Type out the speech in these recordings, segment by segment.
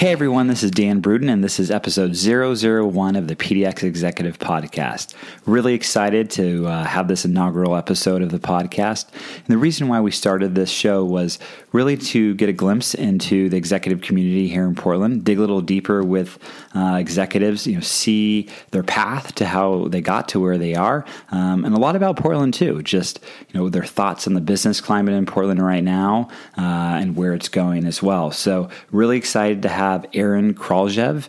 Hey everyone, this is Dan Bruden, and this is episode 001 of the PDX Executive Podcast. Really excited to uh, have this inaugural episode of the podcast. And the reason why we started this show was really to get a glimpse into the executive community here in Portland, dig a little deeper with uh, executives, you know, see their path to how they got to where they are, um, and a lot about Portland too. Just you know their thoughts on the business climate in Portland right now uh, and where it's going as well. So really excited to have have Aaron Kraljev,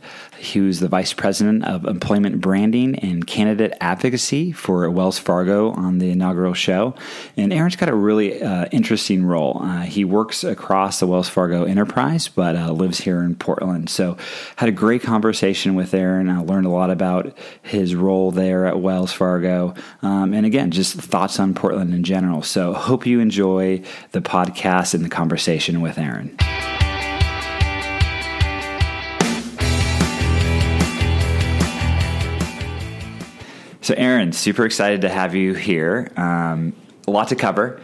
who's the Vice President of Employment Branding and Candidate Advocacy for Wells Fargo on the inaugural show. And Aaron's got a really uh, interesting role. Uh, he works across the Wells Fargo enterprise, but uh, lives here in Portland. So, had a great conversation with Aaron. I learned a lot about his role there at Wells Fargo. Um, and again, just thoughts on Portland in general. So, hope you enjoy the podcast and the conversation with Aaron. So, Aaron, super excited to have you here. Um, a lot to cover.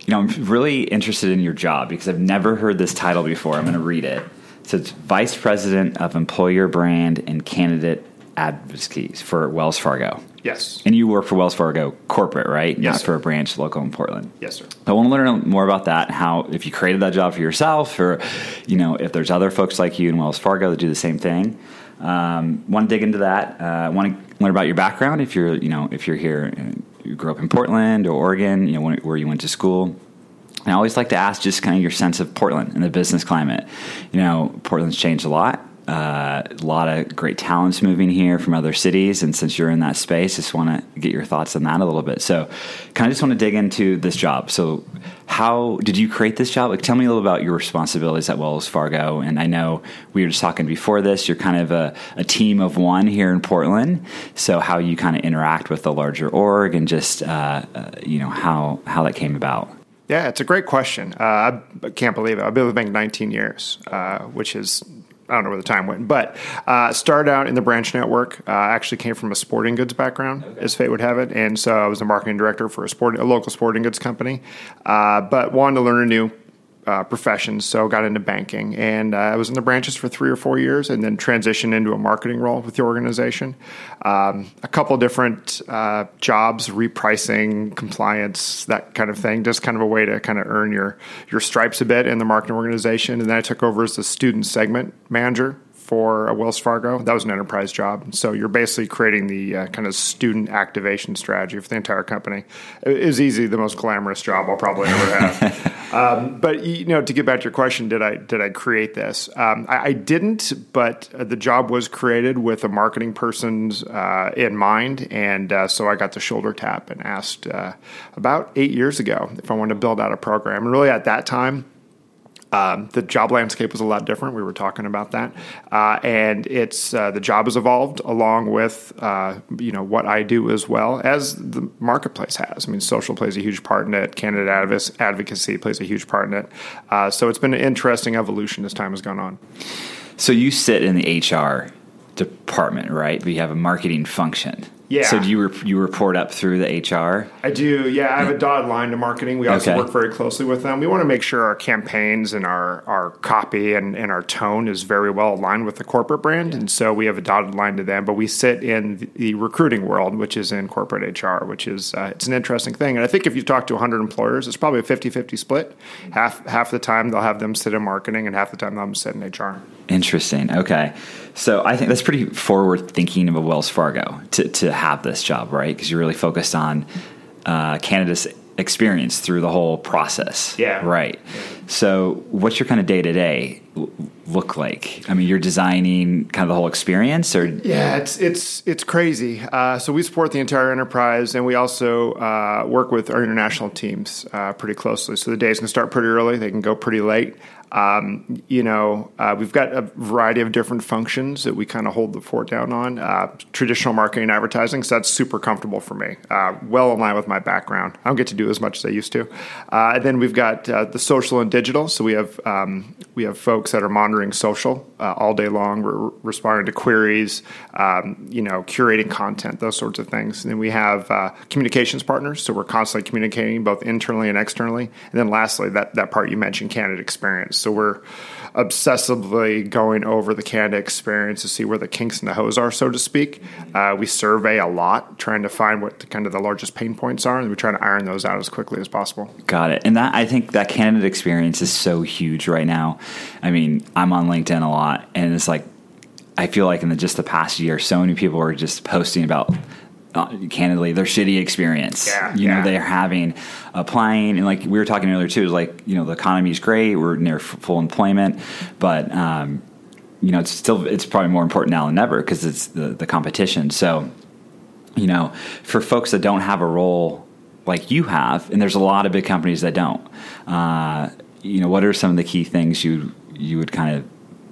You know, I'm really interested in your job because I've never heard this title before. I'm going to read it. So, it's Vice President of Employer Brand and Candidate Advocacy for Wells Fargo. Yes. And you work for Wells Fargo corporate, right? Yes. Not sir. for a branch local in Portland. Yes, sir. I want to learn more about that. How if you created that job for yourself, or you know, if there's other folks like you in Wells Fargo that do the same thing. Um, want to dig into that. Uh, want to learn about your background. If you're, you know, if you're here, uh, you grew up in Portland or Oregon, you know, where you went to school. And I always like to ask just kind of your sense of Portland and the business climate. You know, Portland's changed a lot. Uh, a lot of great talents moving here from other cities, and since you're in that space, just want to get your thoughts on that a little bit. So, kind of just want to dig into this job. So, how did you create this job? Like, tell me a little about your responsibilities at Wells Fargo. And I know we were just talking before this. You're kind of a, a team of one here in Portland. So, how you kind of interact with the larger org, and just uh, uh, you know how how that came about. Yeah, it's a great question. Uh, I can't believe it. I've been with the bank 19 years, uh, which is I don't know where the time went, but uh, started out in the branch network. Uh, actually came from a sporting goods background, okay. as fate would have it, and so I was a marketing director for a sport, a local sporting goods company. Uh, but wanted to learn a new uh, professions, so got into banking, and uh, I was in the branches for three or four years, and then transitioned into a marketing role with the organization. Um, a couple different uh, jobs, repricing, compliance, that kind of thing, just kind of a way to kind of earn your your stripes a bit in the marketing organization. And then I took over as the student segment manager for a Wells Fargo. That was an enterprise job. So you're basically creating the uh, kind of student activation strategy for the entire company. It is easy the most glamorous job I'll probably ever have. um, but you know, to get back to your question, did I did I create this? Um, I, I, didn't, but the job was created with a marketing person's uh, in mind, and uh, so I got the shoulder tap and asked uh, about eight years ago if I wanted to build out a program. And really, at that time um, the job landscape was a lot different. We were talking about that, uh, and it's uh, the job has evolved along with uh, you know what I do as well as the marketplace has. I mean, social plays a huge part in it. Candidate advocacy plays a huge part in it. Uh, so it's been an interesting evolution as time has gone on. So you sit in the HR department, right? We have a marketing function. Yeah. So do you rep- you report up through the HR? I do. Yeah, I have a dotted line to marketing. We also okay. work very closely with them. We want to make sure our campaigns and our our copy and, and our tone is very well aligned with the corporate brand, and so we have a dotted line to them. But we sit in the recruiting world, which is in corporate HR, which is uh, it's an interesting thing. And I think if you talk to 100 employers, it's probably a 50-50 split. Half half the time they'll have them sit in marketing, and half the time they'll have them sit in HR. Interesting. Okay. So I think that's pretty forward thinking of a Wells Fargo to, to have this job, right? Because you're really focused on uh, candidates' experience through the whole process. Yeah. Right. So what's your kind of day to day look like? I mean, you're designing kind of the whole experience, or yeah, it's it's it's crazy. Uh, so we support the entire enterprise, and we also uh, work with our international teams uh, pretty closely. So the days can start pretty early; they can go pretty late. Um, you know, uh, we've got a variety of different functions that we kind of hold the fort down on. Uh, traditional marketing and advertising, so that's super comfortable for me. Uh, well in line with my background. I don't get to do as much as I used to. And then we've got the social and digital. So we have um, we have folks that are monitoring social uh, all day long, We're responding to queries, um, you know, curating content, those sorts of things. And then we have communications partners, so we're constantly communicating both internally and externally. And then lastly, that that part you mentioned, candidate experience. So we're obsessively going over the candidate experience to see where the kinks in the hose are, so to speak. Uh, we survey a lot, trying to find what the, kind of the largest pain points are, and we try to iron those out as quickly as possible. Got it. And that I think that candidate experience is so huge right now. I mean, I'm on LinkedIn a lot, and it's like I feel like in the, just the past year, so many people are just posting about candidly their shitty experience. Yeah, you yeah. know, they're having applying and like we were talking earlier too. Is like you know the economy is great, we're near f- full employment, but um, you know it's still it's probably more important now than ever because it's the the competition. So you know, for folks that don't have a role like you have, and there's a lot of big companies that don't. Uh, you know, what are some of the key things you you would kind of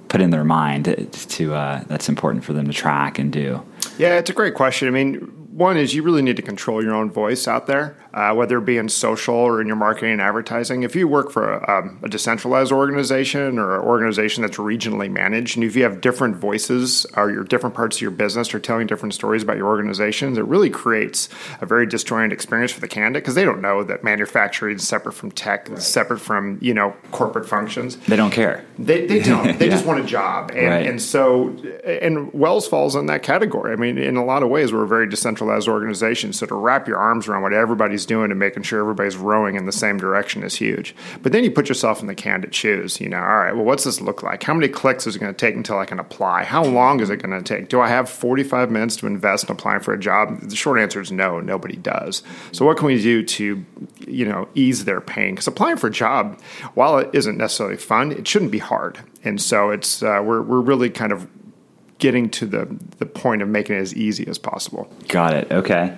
put in their mind to, to uh, that's important for them to track and do? Yeah, it's a great question. I mean, one is you really need to control your own voice out there, uh, whether it be in social or in your marketing and advertising. If you work for a, um, a, decentralized organization or an organization that's regionally managed, and if you have different voices or your different parts of your business are telling different stories about your organizations, it really creates a very disjointed experience for the candidate because they don't know that manufacturing is separate from tech, right. separate from you know corporate functions. They don't care. They, they don't. They Yeah. just want a job, and, Right. and so and Wells falls in that category. I mean, in a lot of ways, we're a very decentralized organization. So to wrap your arms around what everybody's doing and making sure everybody's rowing in the same direction is huge. But then you put yourself in the candidate shoes. You know, all right, well, what's this look like? How many clicks is it going to take until I can apply? How long is it going to take? Do I have 45 minutes to invest in applying for a job? The short answer is no, nobody does. So what can we do to, you know, ease their pain? Because applying for a job, while it isn't necessarily fun, it shouldn't be hard. And so it's uh, we're we're really kind of getting to the the point of making it as easy as possible. Got it. Okay.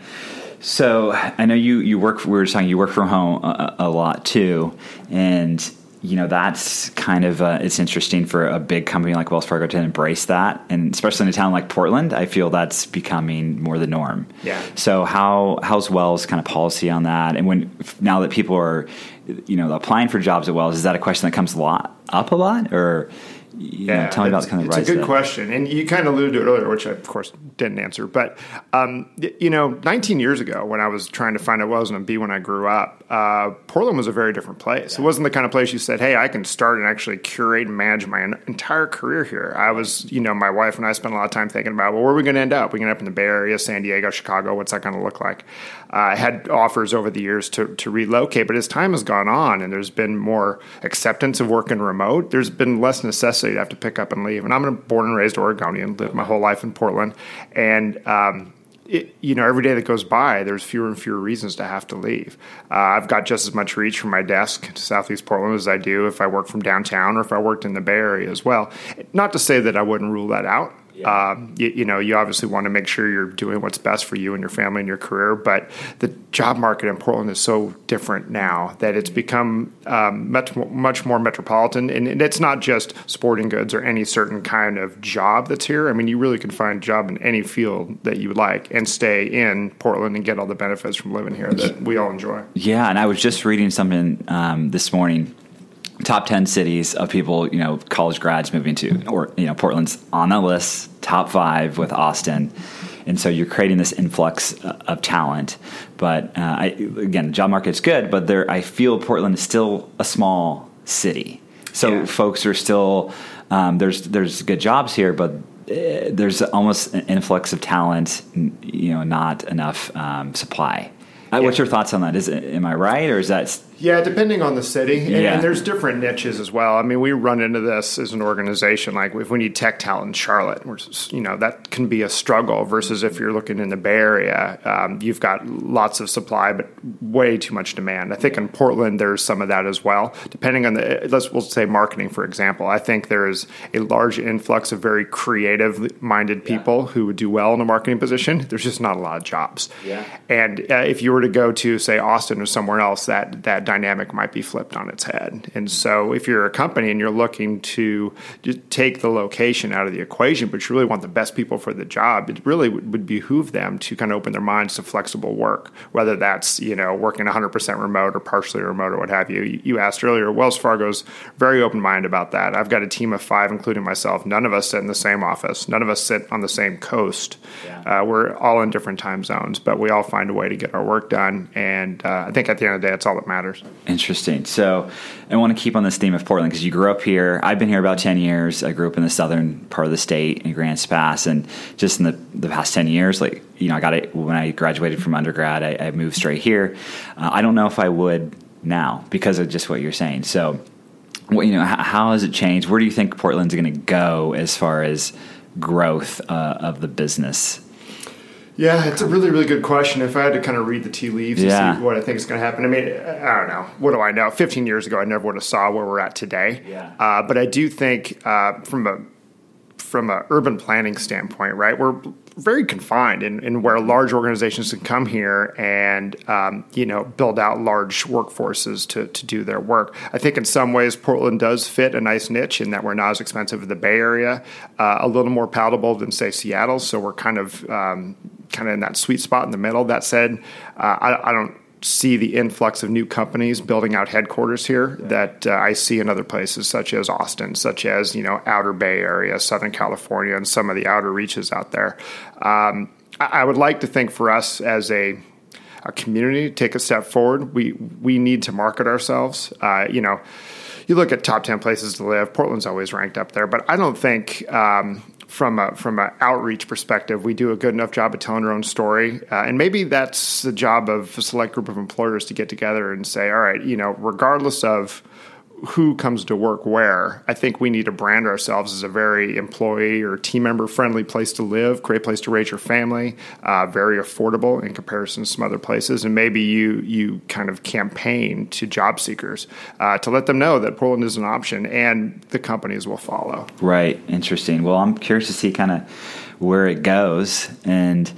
So I know you you work. We were talking. You work from home a, a lot too, and you know that's kind of uh, it's interesting for a big company like Wells Fargo to embrace that, and especially in a town like Portland, I feel that's becoming more the norm. Yeah. So how how's Wells kind of policy on that? And when now that people are, you know, applying for jobs at Wells, is that a question that comes a lot up a lot, or you know, tell me about it's, kind of it's rise a good that. question, and you kind of alluded to it earlier, which I of course didn't answer. But um, you know, 19 years ago, when I was trying to find out what I was going to be when I grew up, uh, Portland was a very different place. It wasn't the kind of place you said, "Hey, I can start and actually curate and manage my entire career here." I was, you know, my wife and I spent a lot of time thinking about, well, where are we going to end up? We're going to end up in the Bay Area, San Diego, Chicago. What's that going to look like? Uh, I had offers over the years to, to relocate, but as time has gone on and there's been more acceptance of working remote, there's been less necessity to have to pick up and leave. And I'm a born and raised Oregonian, lived my whole life in Portland, and um, it, you know, every day that goes by, there's fewer and fewer reasons to have to leave. Uh, I've got just as much reach from my desk to Southeast Portland as I do if I work from downtown or if I worked in the Bay Area as well. Not to say that I wouldn't rule that out. Um, you, you know, you obviously want to make sure you're doing what's best for you and your family and your career, but the job market in Portland is so different now that it's become um, much, more, much more metropolitan. And, and it's not just sporting goods or any certain kind of job that's here. I mean, you really can find a job in any field that you would like and stay in Portland and get all the benefits from living here that we all enjoy. Yeah, and I was just reading something um, this morning. Top ten cities of people, you know, college grads moving to, or you know, Portland's on the list, top five with Austin, and so you're creating this influx uh, of talent. But uh, I, again, the job market's good, but there, I feel Portland is still a small city, so Yeah. folks are still um, there's there's good jobs here, but uh, there's almost an influx of talent, you know, not enough um, supply. Uh, What's your thoughts on that? Is it, am I right, or is that Yeah, depending on the city, and, Yeah. and there's different niches as well. I mean, we run into this as an organization. Like if we need tech talent in Charlotte, which is, you know that can be a struggle. Versus if you're looking in the Bay Area, um, you've got lots of supply, but way too much demand. I think in Portland there's some of that as well. Depending on the let's we'll say marketing for example. I think there is a large influx of very creative minded people who would do well in a marketing position. There's just not a lot of jobs. Yeah. And uh, if you were to go to say Austin or somewhere else, that that dynamic might be flipped on its head. And so, if you're a company and you're looking to just take the location out of the equation, but you really want the best people for the job, it really would, would behoove them to kind of open their minds to flexible work, whether that's you know working 100% remote or partially remote or what have you. You- asked earlier, Wells Fargo's very open minded about that. I've got a team of five, including myself. None of us sit in the same office. None of us sit on the same coast. Uh, we're all in different time zones, but we all find a way to get our work done. And uh, I think at the end of the day, that's all that matters. Years. Interesting. So I want to keep on this theme of Portland because you grew up here. I've been here about 10 years. I grew up in the southern part of the state in Grants Pass. And just in the, the past 10 years, like, you know, I got it when I graduated from undergrad, I, I moved straight here. Uh, I don't know if I would now because of just what you're saying. So, you know, how, how has it changed? Where do you think Portland's going to go as far as growth uh, of the business? Yeah, it's a really, really good question. If I had to kind of read the tea leaves Yeah. and see what I think is going to happen, I mean, I don't know. What do I know? 15 years ago, I never would have saw where we're at today. Yeah. Uh, but I do think uh, from a from a urban planning standpoint, right, we're very confined in, in where large organizations can come here and um, you know build out large workforces to, to do their work. I think in some ways Portland does fit a nice niche in that we're not as expensive as the Bay Area, uh, a little more palatable than say Seattle. So we're kind of um, kind of in that sweet spot in the middle. That said, uh, I, I don't see the influx of new companies building out headquarters here that uh, I see in other places, such as Austin, such as you know Outer Bay Area, Southern California, and some of the outer reaches out there. Um, I, I would like to think for us as a a community to take a step forward. We we need to market ourselves. Uh, you know, you look at top ten places to live. Portland's always ranked up there, but I don't think. Um, from a from an outreach perspective, we do a good enough job of telling our own story, uh, and maybe that's the job of a select group of employers to get together and say, all right, you know, regardless of who comes to work where, I think we need to brand ourselves as a very employee or team member friendly place to live, great place to raise your family, uh, very affordable in comparison to some other places, and maybe you you kind of campaign to job seekers uh, to let them know that Portland is an option, and the companies will follow. Right. Interesting. Well, I'm curious to see kind of where it goes. And,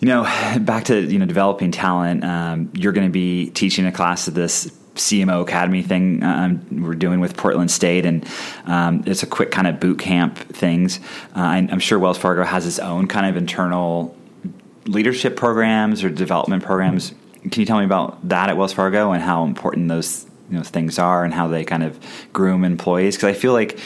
you know, back to, you know, developing talent, um, you're going to be teaching a class of this CMO Academy thing um, we're doing with Portland State, and um, it's a quick kind of boot camp things. Uh, I'm sure Wells Fargo has its own kind of internal leadership programs or development programs. Can you tell me about that at Wells Fargo and how important those you know things are and how they kind of groom employees? Because I feel like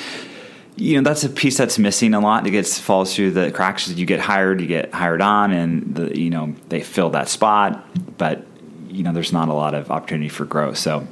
you know that's a piece that's missing a lot. It gets falls through the cracks. You get hired, you get hired on, and the you know they fill that spot, but you know there's not a lot of opportunity for growth. So,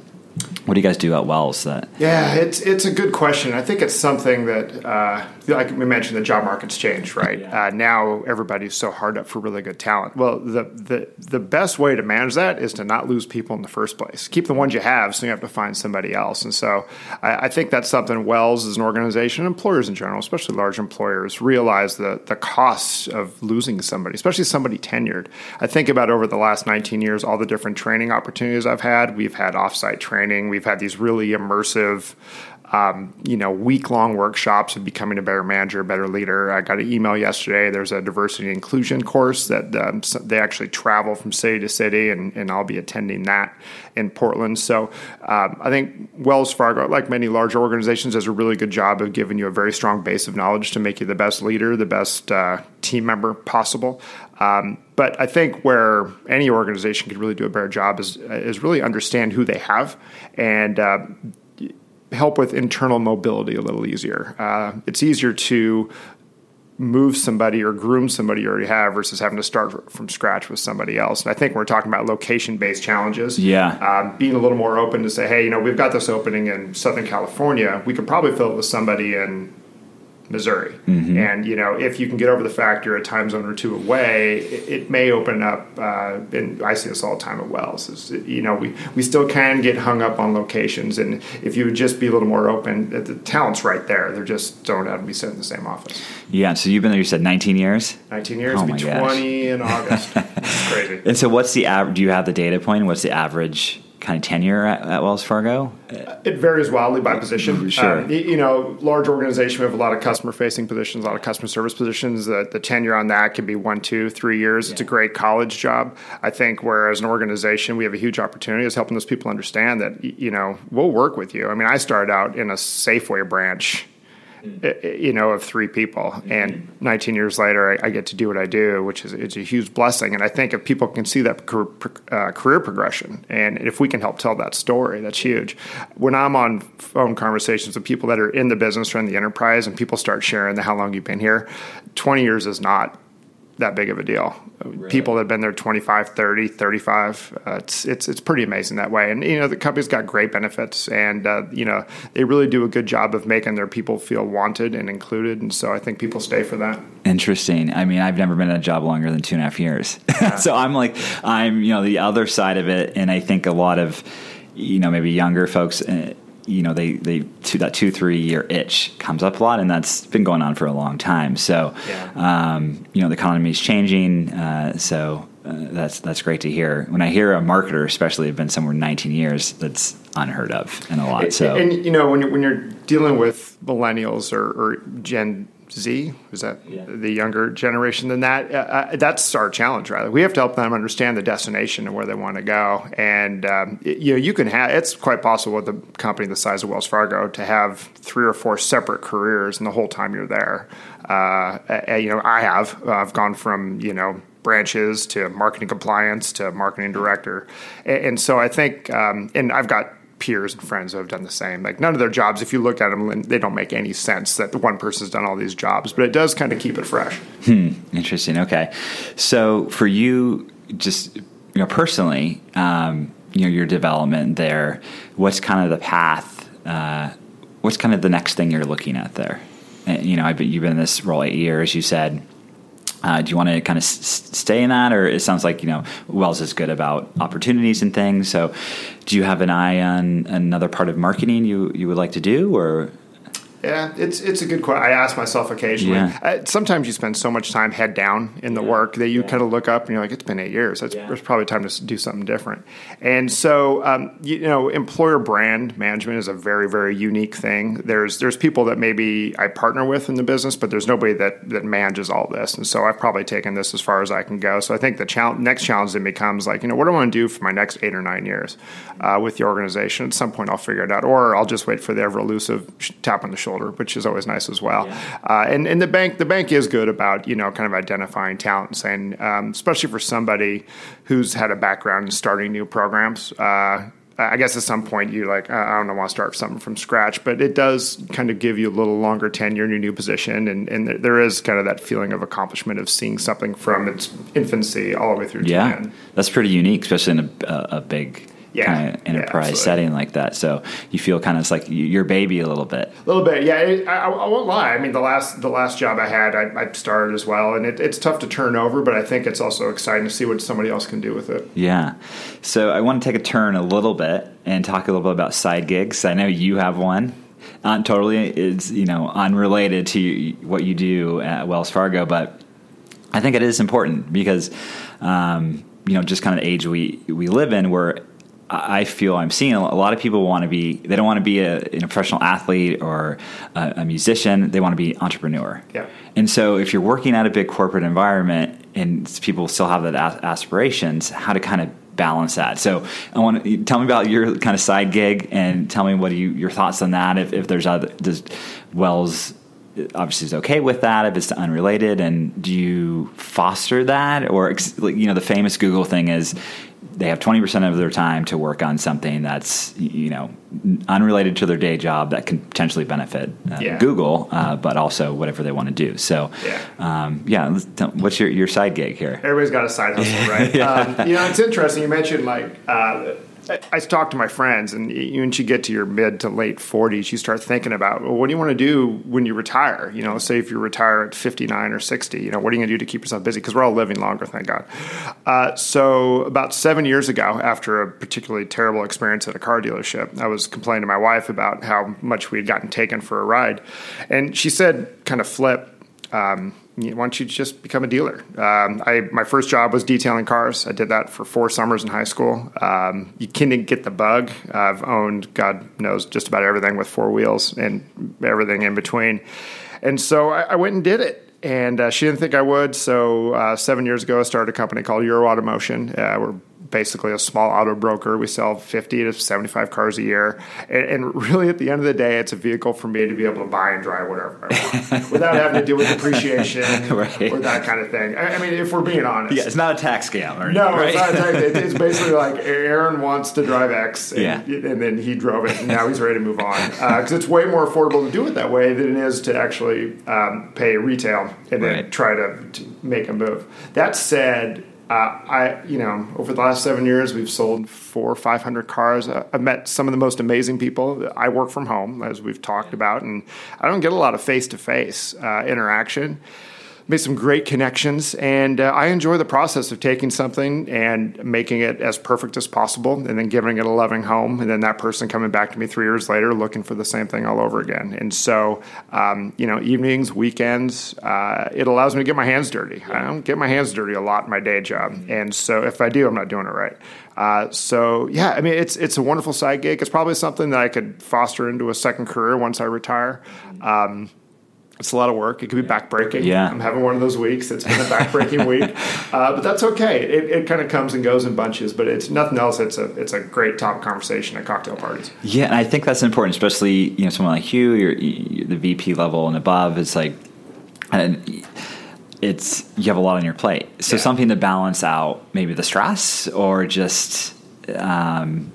what do you guys do at Wells? That Yeah, it's it's a good question. I think it's something that, uh, like we mentioned, the job market's changed, right? Yeah. Uh, now everybody's so hard up for really good talent. Well, the, the the best way to manage that is to not lose people in the first place. Keep the ones you have, so you have to find somebody else. And so, I, I think that's something Wells as an organization, employers in general, especially large employers, realize the the costs of losing somebody, especially somebody tenured. I think about over the last 19 years, all the different training opportunities I've had. We've had offsite training. We've had these really immersive um, you know, week long workshops of becoming a better manager, a better leader. I got an email yesterday. There's a diversity inclusion course that um, they actually travel from city to city, and, and I'll be attending that in Portland. So um, I think Wells Fargo, like many larger organizations, does a really good job of giving you a very strong base of knowledge to make you the best leader, the best uh, team member possible. Um, but I think where any organization could really do a better job is is really understand who they have and uh, help with internal mobility a little easier. Uh, it's easier to move somebody or groom somebody you already have versus having to start from scratch with somebody else. And I think we're talking about location based challenges. Yeah. Um, being a little more open to say, hey, you know, we've got this opening in Southern California. We could probably fill it with somebody in Missouri. And, you know, if you can get over the fact you're a time zone or two away, it, it may open up, uh, and I see this all the time at Wells, is, you know, we, we still can get hung up on locations. And if you would just be a little more open, the talent's right there. They're just don't have to be sitting in the same office. yeah. So you've been there. You said 19 years. 19 years, Oh be gosh. 20 in August. crazy. And so, what's the average? Do you have the data point? What's the average kind of tenure at, at Wells Fargo? It varies wildly by position. Sure. Um, you know, large organization, we have a lot of customer facing positions, a lot of customer service positions. The, the tenure on that can be one, two, three years. It's a great college job. I think whereas an organization, we have a huge opportunity is helping those people understand that, you know, we'll work with you. I mean, I started out in a Safeway branch uh, Mm. Eh, eh, you know, of three people. Mm-hmm. And 19 years later, I, I get to do what I do, which is it's a huge blessing. And I think if people can see that career, uh, career progression, and if we can help tell that story, that's huge. When I'm on phone conversations with people that are in the business or in the enterprise, and people start sharing the how long you've been here, 20 years is not that big of a deal. Really? People that have been there 25, 30, 35, uh, it's, it's, it's pretty amazing that way. And, you know, the company's got great benefits and, uh, you know, they really do a good job of making their people feel wanted and included. And so I think people stay for that. Interesting. I mean, I've never been at a job longer than two and a half years. Yeah. so I'm like, I'm, you know, the other side of it. And I think a lot of, you know, maybe younger folks, uh, you know they they two, that two three year itch comes up a lot, and that's been going on for a long time. So, yeah. um, you know, the economy is changing. Uh, so uh, that's that's great to hear. When I hear a marketer, especially, have been somewhere 19 years, that's unheard of and a lot. So, and, and you know, when you're, when you're dealing with millennials or, or Gen Z is that yeah. the younger generation than that? Uh, uh, that's our challenge rather. We have to help them understand the destination and where they want to go. And um, it, you know you can have it's quite possible with a company the size of Wells Fargo to have three or four separate careers and the whole time you're there. Uh, uh, you know I have. I've gone from you know branches to marketing compliance to marketing director. And, and so I think um, and I've got peers and friends who have done the same. Like none of their jobs, if you look at them, they don't make any sense that the one person's done all these jobs, but it does kind of keep it fresh. Hmm. Interesting. Okay. So for you, just you know, personally, um, you know, your development there, what's kind of the path? Uh, what's kind of the next thing you're looking at there? And, you know, I bet you've been in this role eight years. You said uh, do you want to kind of s- stay in that, or it sounds like you know Wells is good about opportunities and things. So, do you have an eye on another part of marketing you you would like to do, or yeah, it's it's a good question. I ask myself occasionally. Yeah. Uh, sometimes you spend so much time head down in the yeah. work that you yeah. kind of look up and you're like, it's been eight years. It's, it's probably time to do something different. And so, um, you know, employer brand management is a very very unique thing. There's there's people that maybe I partner with in the business, but there's nobody that that manages all this. And so I've probably taken this as far as I can go. So I think the challenge, next challenge then becomes like, you know, what do I want to do for my next eight or nine years uh, with the organization? At some point, I'll figure it out, or I'll just wait for the ever elusive tap on the shoulder shoulder, which is always nice as well. Yeah. Uh, and and the bank the bank is good about you know kind of identifying talent and saying, um, especially for somebody who's had a background in starting new programs. Uh, I guess at some point you like I don't know, want to start something from scratch, but it does kind of give you a little longer tenure in your new position, and and there is kind of that feeling of accomplishment of seeing something from its infancy all the way through. Yeah, that's pretty unique, especially in a, a big yeah, kind of enterprise yeah, setting like that. So you feel kind of like your baby a little bit. A little bit, yeah. It, I, I, won't lie. I mean, the last the last job I had, I, I started as well, and it, it's tough to turn over, but I think it's also exciting to see what somebody else can do with it. Yeah. So I want to take a turn a little bit and talk a little bit about side gigs. I know you have one. Not totally, it's you know unrelated to what you do at Wells Fargo, but I think it is important because. Um, you know, just kind of age we we live in, where I feel I'm seeing a lot of people want to be, they don't want to be a, a professional athlete or a, a, musician. They want to be entrepreneur. Yeah. And so if you're working at a big corporate environment and people still have that aspirations, how to kind of balance that. So I want to tell me about your kind of side gig and tell me what you, your thoughts on that. If, if there's other, does Wells obviously is okay with that if it's unrelated and do you foster that or you know the famous google thing is they have 20% of their time to work on something that's you know unrelated to their day job that can potentially benefit uh, yeah. Google, uh, but also whatever they want to do. So, yeah, um, yeah what's your, your side gig here? Everybody's got a side hustle, right? yeah. Um, you know, it's interesting. You mentioned like uh, I talk to my friends, and once you get to your mid to late 40s, you start thinking about, well, what do you want to do when you retire? You know, say if you retire at 59 or 60, you know, what are you going to do to keep yourself busy? Because we're all living longer, thank God. Uh, so, about seven years ago, after a particularly terrible experience at a car dealership, I was complaining to my wife about how much we had gotten taken for a ride. And she said, kind of flip, um, why don't you just become a dealer? Um, I my first job was detailing cars. I did that for four summers in high school. Um, you can't get the bug. I've owned God knows just about everything with four wheels and everything in between, and so I, I went and did it. And uh, she didn't think I would. So uh, seven years ago, I started a company called Euro Automotion. Uh, we're basically a small auto broker. We sell 50 to 75 cars a year. And, and, really, at the end of the day, it's a vehicle for me to be able to buy and drive whatever I want without having to deal with depreciation right. or that kind of thing. I, I, mean, if we're being honest. Yeah, it's not a tax scam. Or no, right? it's not a tax It's basically like Aaron wants to drive X, and, yeah. and then he drove it, and now he's ready to move on. Because uh, it's way more affordable to do it that way than it is to actually um, pay retail and then right. try to, to make a move. That said, uh, I, you know, over the last seven years, we've sold four or five hundred cars. Uh, I've met some of the most amazing people. I work from home, as we've talked about, and I don't get a lot of face to face interaction made some great connections, and uh, I enjoy the process of taking something and making it as perfect as possible, and then giving it a loving home, and then that person coming back to me three years later looking for the same thing all over again. And so, um, you know, evenings, weekends, uh, it allows me to get my hands dirty. I don't get my hands dirty a lot in my day job, and so if I do, I'm not doing it right. Uh, so yeah, I mean, it's it's a wonderful side gig. It's probably something that I could foster into a second career once I retire. Um, it's a lot of work. It could be backbreaking. Yeah. I'm having one of those weeks. It's been a backbreaking week, uh, but that's okay. It, it kind of comes and goes in bunches, but it's nothing else. It's a it's a great top conversation at cocktail parties. Yeah, and I think that's important, especially you know someone like you, you're, you're the VP level and above. It's like, and it's you have a lot on your plate, so yeah. something to balance out maybe the stress or just. Um,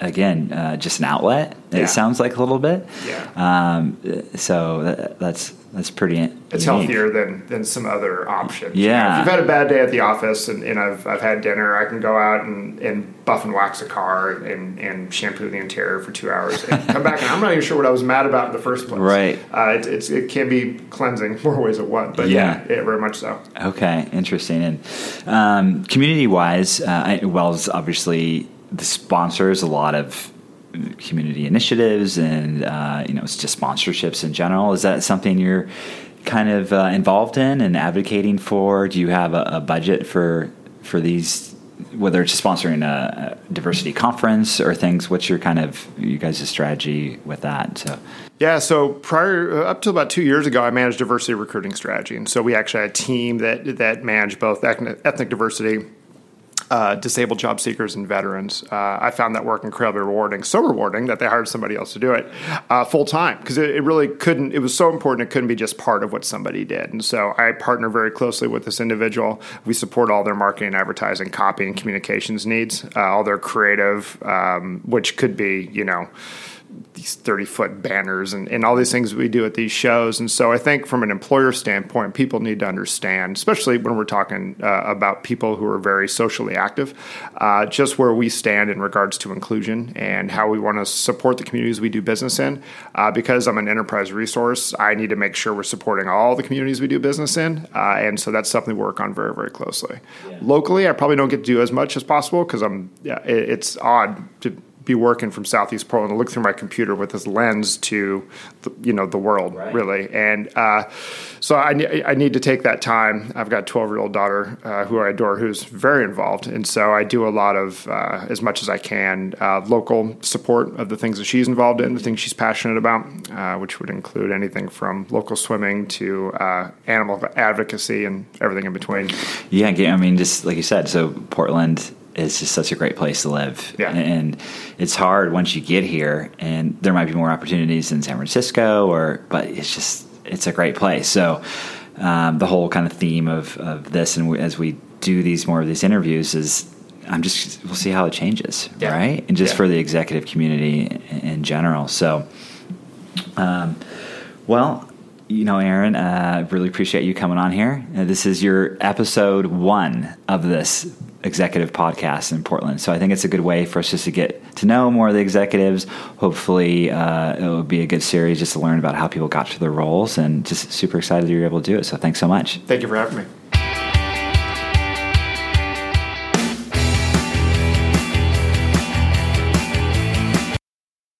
again, uh, just an outlet. It yeah. sounds like a little bit. Yeah. Um, so that, that's that's pretty. It's unique. healthier than than some other options. Yeah. You know, if you've had a bad day at the office and, and I've I've had dinner, I can go out and, and buff and wax a car and, and shampoo the interior for two hours and come back and I'm not even sure what I was mad about in the first place. Right. Uh, it, it's it can be cleansing more ways than one, but yeah, yeah, yeah very much so. Okay, interesting. And um, community wise, uh, Wells obviously the sponsors a lot of community initiatives and uh, you know just sponsorships in general. Is that something you're kind of uh, involved in and advocating for? Do you have a, a, budget for for these? Whether it's sponsoring a, a, diversity conference or things, what's your kind of you guys' strategy with that? So, yeah, so prior uh, up to about two years ago, I managed diversity recruiting strategy, and so we actually had a team that that managed both ethnic diversity uh, disabled job seekers and veterans. Uh, I found that work incredibly rewarding, so rewarding that they hired somebody else to do it uh, full time because it, it, really couldn't. It was so important; it couldn't be just part of what somebody did. And so I partner very closely with this individual. We support all their marketing, advertising, copy, and communications needs, uh, all their creative, um, which could be you know these 30 foot banners and, and all these things we do at these shows. And so I think from an employer standpoint, people need to understand, especially when we're talking uh, about people who are very socially active, uh, just where we stand in regards to inclusion and how we want to support the communities we do business in. Uh, because I'm an enterprise resource, I need to make sure we're supporting all the communities we do business in. Uh, and so that's something we work on very, very closely. Yeah. Locally, I probably don't get to do as much as possible because I'm, yeah, it, it's odd to be working from Southeast Portland, look through my computer with this lens to, the, you know, the world right. really. And uh, so I, I need to take that time. I've got a 12 year old daughter uh, who I adore, who's very involved, and so I do a lot of uh, as much as I can uh, local support of the things that she's involved in, the things she's passionate about, uh, which would include anything from local swimming to uh, animal advocacy and everything in between. Yeah, I mean, just like you said, so Portland it's just such a great place to live. Yeah. And it's hard once you get here, and there might be more opportunities in San Francisco, or but it's just it's a great place. So um, the whole kind of theme of of this, and as we do these more of these interviews, is I'm just we'll see how it changes, yeah. right? And just yeah. for the executive community in, in general. So, um, well. You know, Aaron, uh, I really appreciate you coming on here. Uh, this is your episode one of this executive podcasts in Portland. So I think it's a good way for us just to get to know more of the executives. Hopefully, uh, it will be a good series just to learn about how people got to their roles and just super excited that you're able to do it. So thanks so much. Thank you for having me.